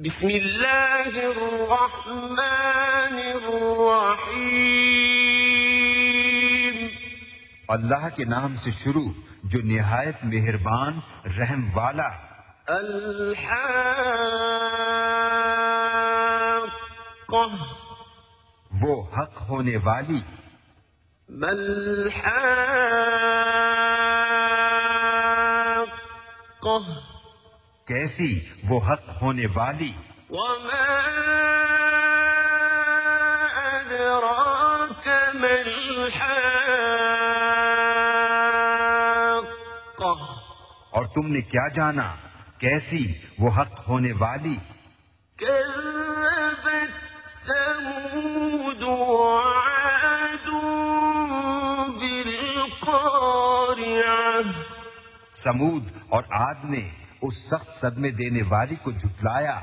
بسم الله الرحمن الرحيم. اللہ کے نام سے شروع جو نہایت مہربان رحم والا۔ الحاقة وہ حق ہونے والی۔ ما الحاقة کیسی وہ حق ہونے والی۔ وما أدراك ما الحاقة؟ اور تم نے کیا جانا؟ کیسی وہ حق ہونے والی؟ كذبت ثمود وعاد بالقارعة۔ سمود اور آد نے اس سخت صدمے دینے والی کو جھٹلایا۔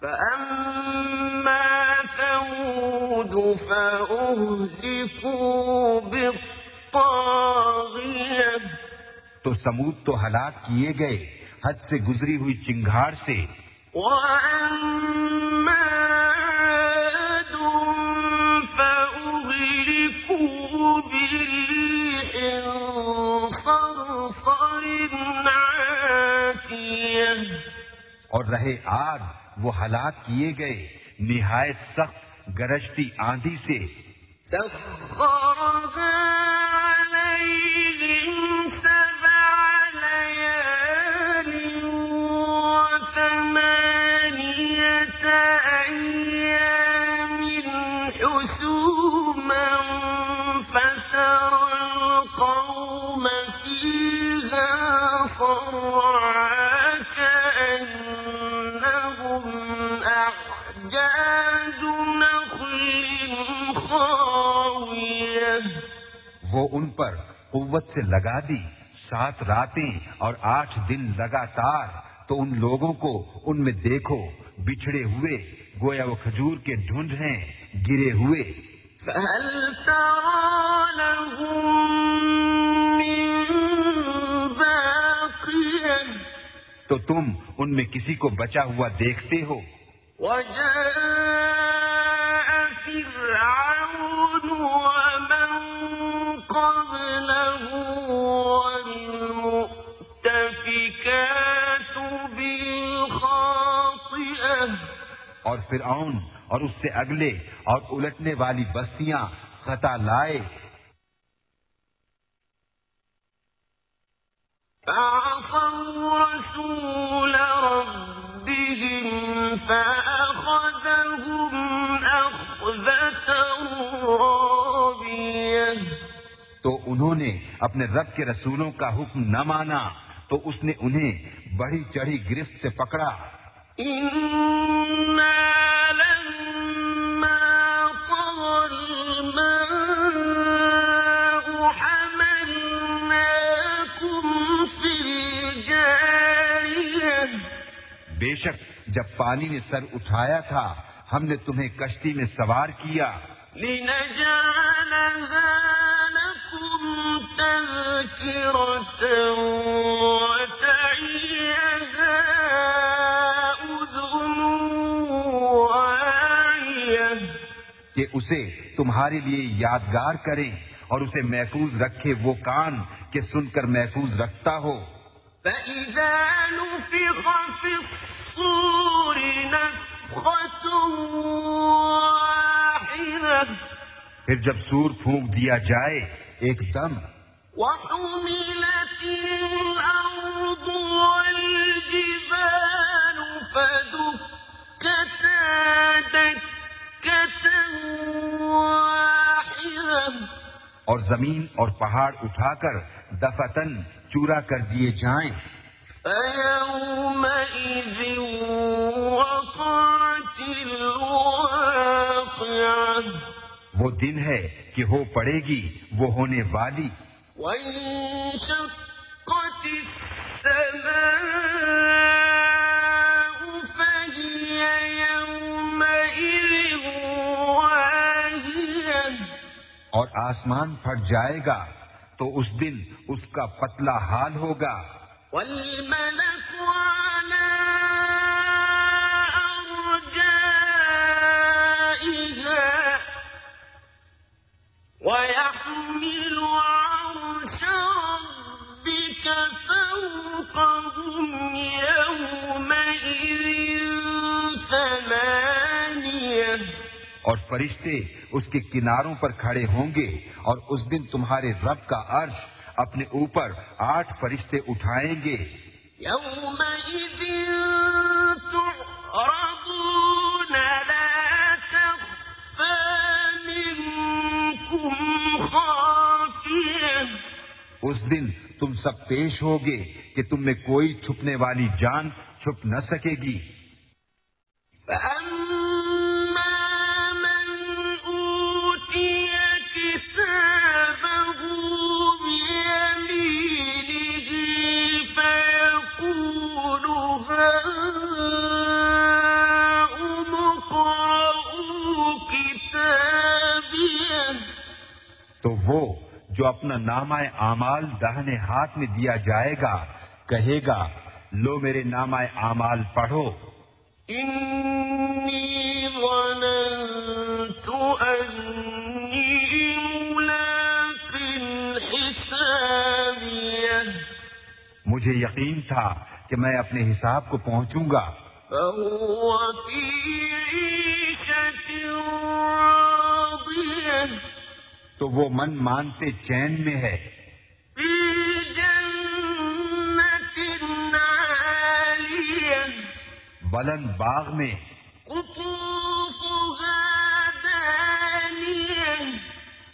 فأما ثمود فأهلكوا بالطاغية تو سمود تو ہلاک کیے گئے حد سے گزری ہوئی چنگھاڑ سے۔ وأما رہے آگ وہ ہلاک کیے گئے۔ نہایت سخت گرجتی آندھی سے۔ ان پر قوت سے لگا دی سات راتیں اور آٹھ دن لگاتار تو ان لوگوں کو ان میں دیکھو بچھڑے ہوئے گویا وہ کھجور کے ڈھونڈ ہیں گرے ہوئے۔ فهل من تو تم ان میں کسی کو بچا ہوا دیکھتے ہو۔ وجاء فرعون اور فرعون اور اس سے اگلے اور الٹنے والی بستیاں خطا لائے۔ رسول ربهم فأخذهم تو انہوں نے اپنے رب کے رسولوں کا حکم نہ مانا تو اس نے انہیں بڑی چڑھی گرفت سے پکڑا۔ بے شک جب پانی نے سر اٹھایا تھا ہم نے تمہیں کشتی میں سوار کیا۔ کہ اسے تمہارے لیے یادگار کریں اور اسے محفوظ رکھے وہ کان کہ سن کر محفوظ رکھتا ہو۔ فإذا نفخ في الصور نفخة واحدة پھر جب سور پھونک دیا جائے ایک دم۔ وحملت الأرض والجبال فدكتا دكة واحدة اور زمین اور پہاڑ اٹھا کر دفتن چورا کر دیے جائیں۔ وہ دن ہے کہ ہو پڑے گی وہ ہونے والی۔ اور آسمان پھٹ جائے گا۔ تو اس دن اس کا پتلا حال ہوگا۔ اور فرشتے اس کے کناروں پر کھڑے ہوں گے اور اس دن تمہارے رب کا عرش اپنے اوپر آٹھ فرشتے اٹھائیں گے۔ اس دن تم سب پیش ہوگے کہ تم میں کوئی چھپنے والی جان چھپ نہ سکے گی۔ جو اپنا نامہ اعمال دہنے ہاتھ میں دیا جائے گا کہے گا لو میرے نامہ اعمال پڑھو۔ إني ظننت أني ملاق مجھے یقین تھا کہ میں اپنے حساب کو پہنچوں گا۔ فهو في عيشة راضية۔ تو وہ من مانتے چین میں ہے۔ بلند باغ میں۔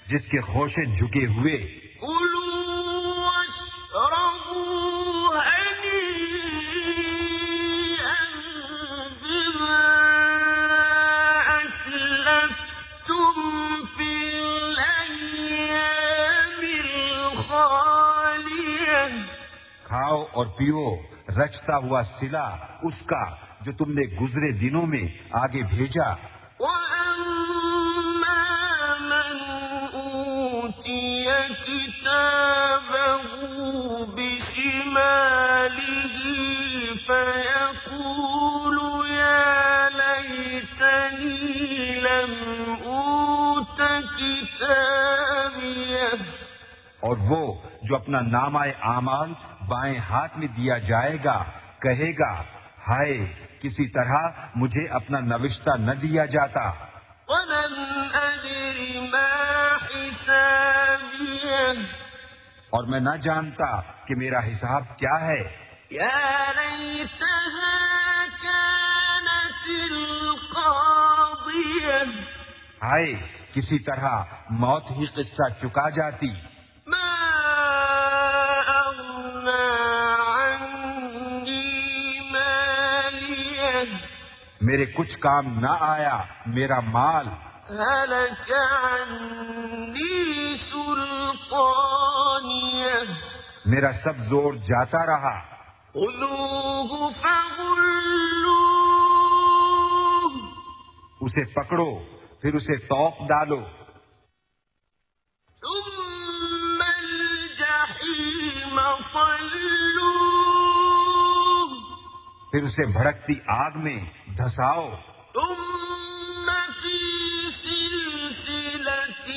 جس کے خوشے جھکے ہوئے۔ اور پیو رچتا ہوا سلا، اس کا جو تم نے گزرے دنوں میں آگے بھیجا جو اپنا نامہ اعمال بائیں ہاتھ میں دیا جائے گا کہے گا ہائے کسی طرح مجھے اپنا نوشتہ نہ دیا جاتا۔ اور میں نہ جانتا کہ میرا حساب کیا ہے۔ ہائے کسی طرح موت ہی قصہ چکا جاتی۔ میرے کچھ کام نہ آیا میرا مال۔ هلك عني سلطانية میرا سب زور جاتا رہا۔ خذوه فغلوه۔ اسے پکڑو پھر اسے توق ڈالو۔ پھر اسے بھڑکتی آگ میں دھساؤ۔ ثم في سلسلة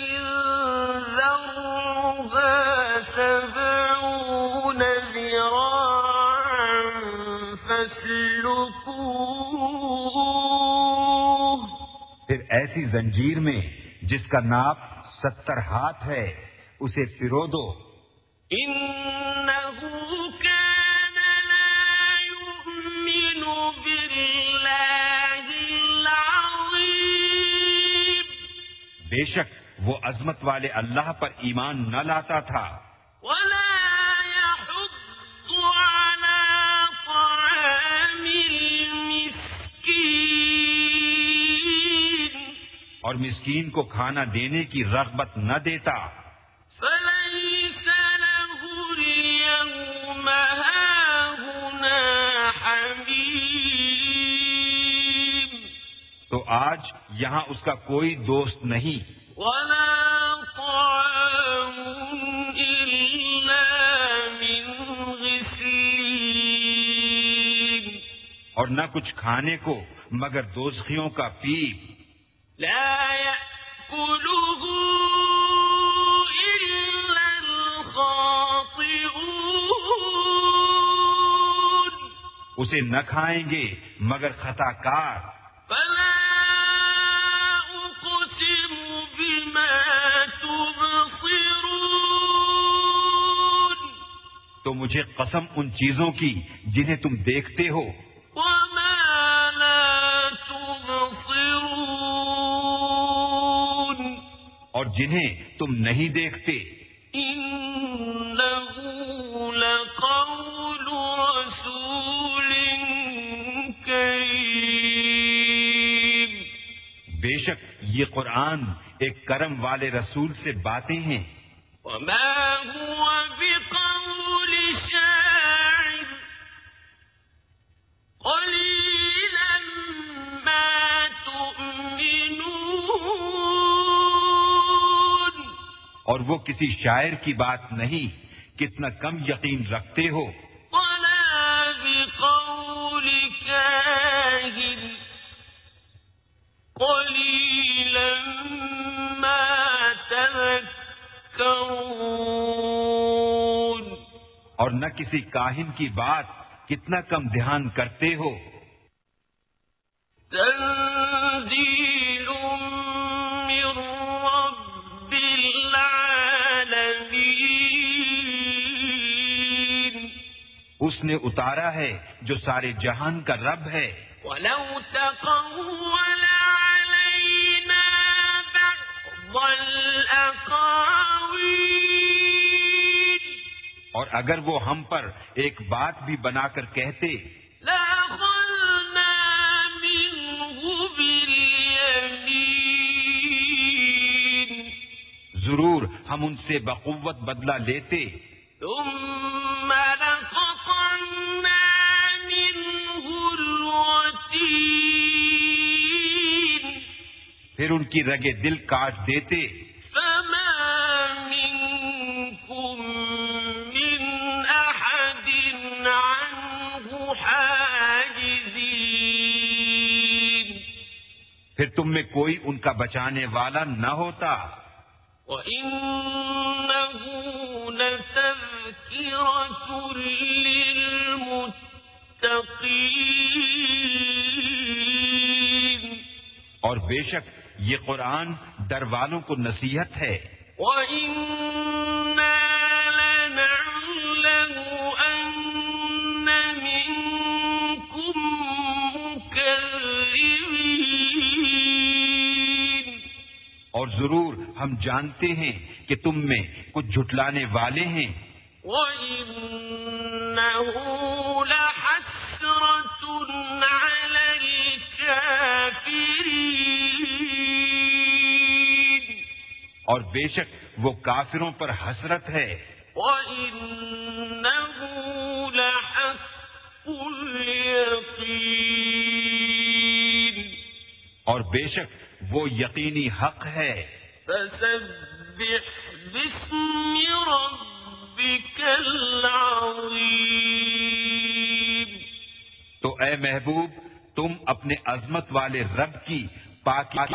ذرها سبعون ذراعا فاسلكوه۔ پھر ایسی زنجیر میں جس کا ناپ ستر ہاتھ ہے اسے پرو دو۔ بے شک وہ عظمت والے اللہ پر ایمان نہ لاتا تھا۔ ولا على طعام المسكين اور مسکین کو کھانا دینے کی رغبت نہ دیتا۔ فليس له اليوم هاهنا حميم تو آج یہاں اس کا کوئی دوست نہیں۔ ولا طعام إلا من غسلين۔ اور نہ کچھ کھانے کو مگر دوزخیوں کا پیپ۔ لا يأكله إلا الخاطئون۔ اسے نہ کھائیں گے مگر خطا کار۔ تو مجھے قسم ان چیزوں کی جنہیں تم دیکھتے ہو۔ اور جنہیں تم نہیں دیکھتے۔ بے شک یہ قرآن ایک کرم والے رسول سے باتیں ہیں۔ وما هو اور وہ کسی شاعر کی بات نہیں کتنا کم یقین رکھتے ہو۔ اور نہ کسی کاہن کی بات کتنا کم دھیان کرتے ہو۔ اس نے اتارا ہے جو سارے جہان کا رب ہے۔ ولو تقول علينا بعض الأقاويل اور اگر وہ ہم پر ایک بات بھی بنا کر کہتے۔ لأخذنا منه باليمين ضرور ہم ان سے بقوت بدلہ لیتے۔ ثم پھر ان کی رگے دل کاٹ دیتے۔ پھر تم میں کوئی ان کا بچانے والا نہ ہوتا۔ وإنه لتذكرة للمتقين۔ اور بے شک یہ قرآن در والوں کو نصیحت ہے۔ اور ضرور ہم جانتے ہیں کہ تم میں کچھ جھٹلانے والے ہیں۔ وإنه اور بے شک وہ کافروں پر حسرت ہے۔ وإنه لحق اليقين اور بے شک وہ یقینی حق ہے۔ فسبح باسم ربك العظيم۔ تو اے محبوب تم اپنے عظمت والے رب کی پاکی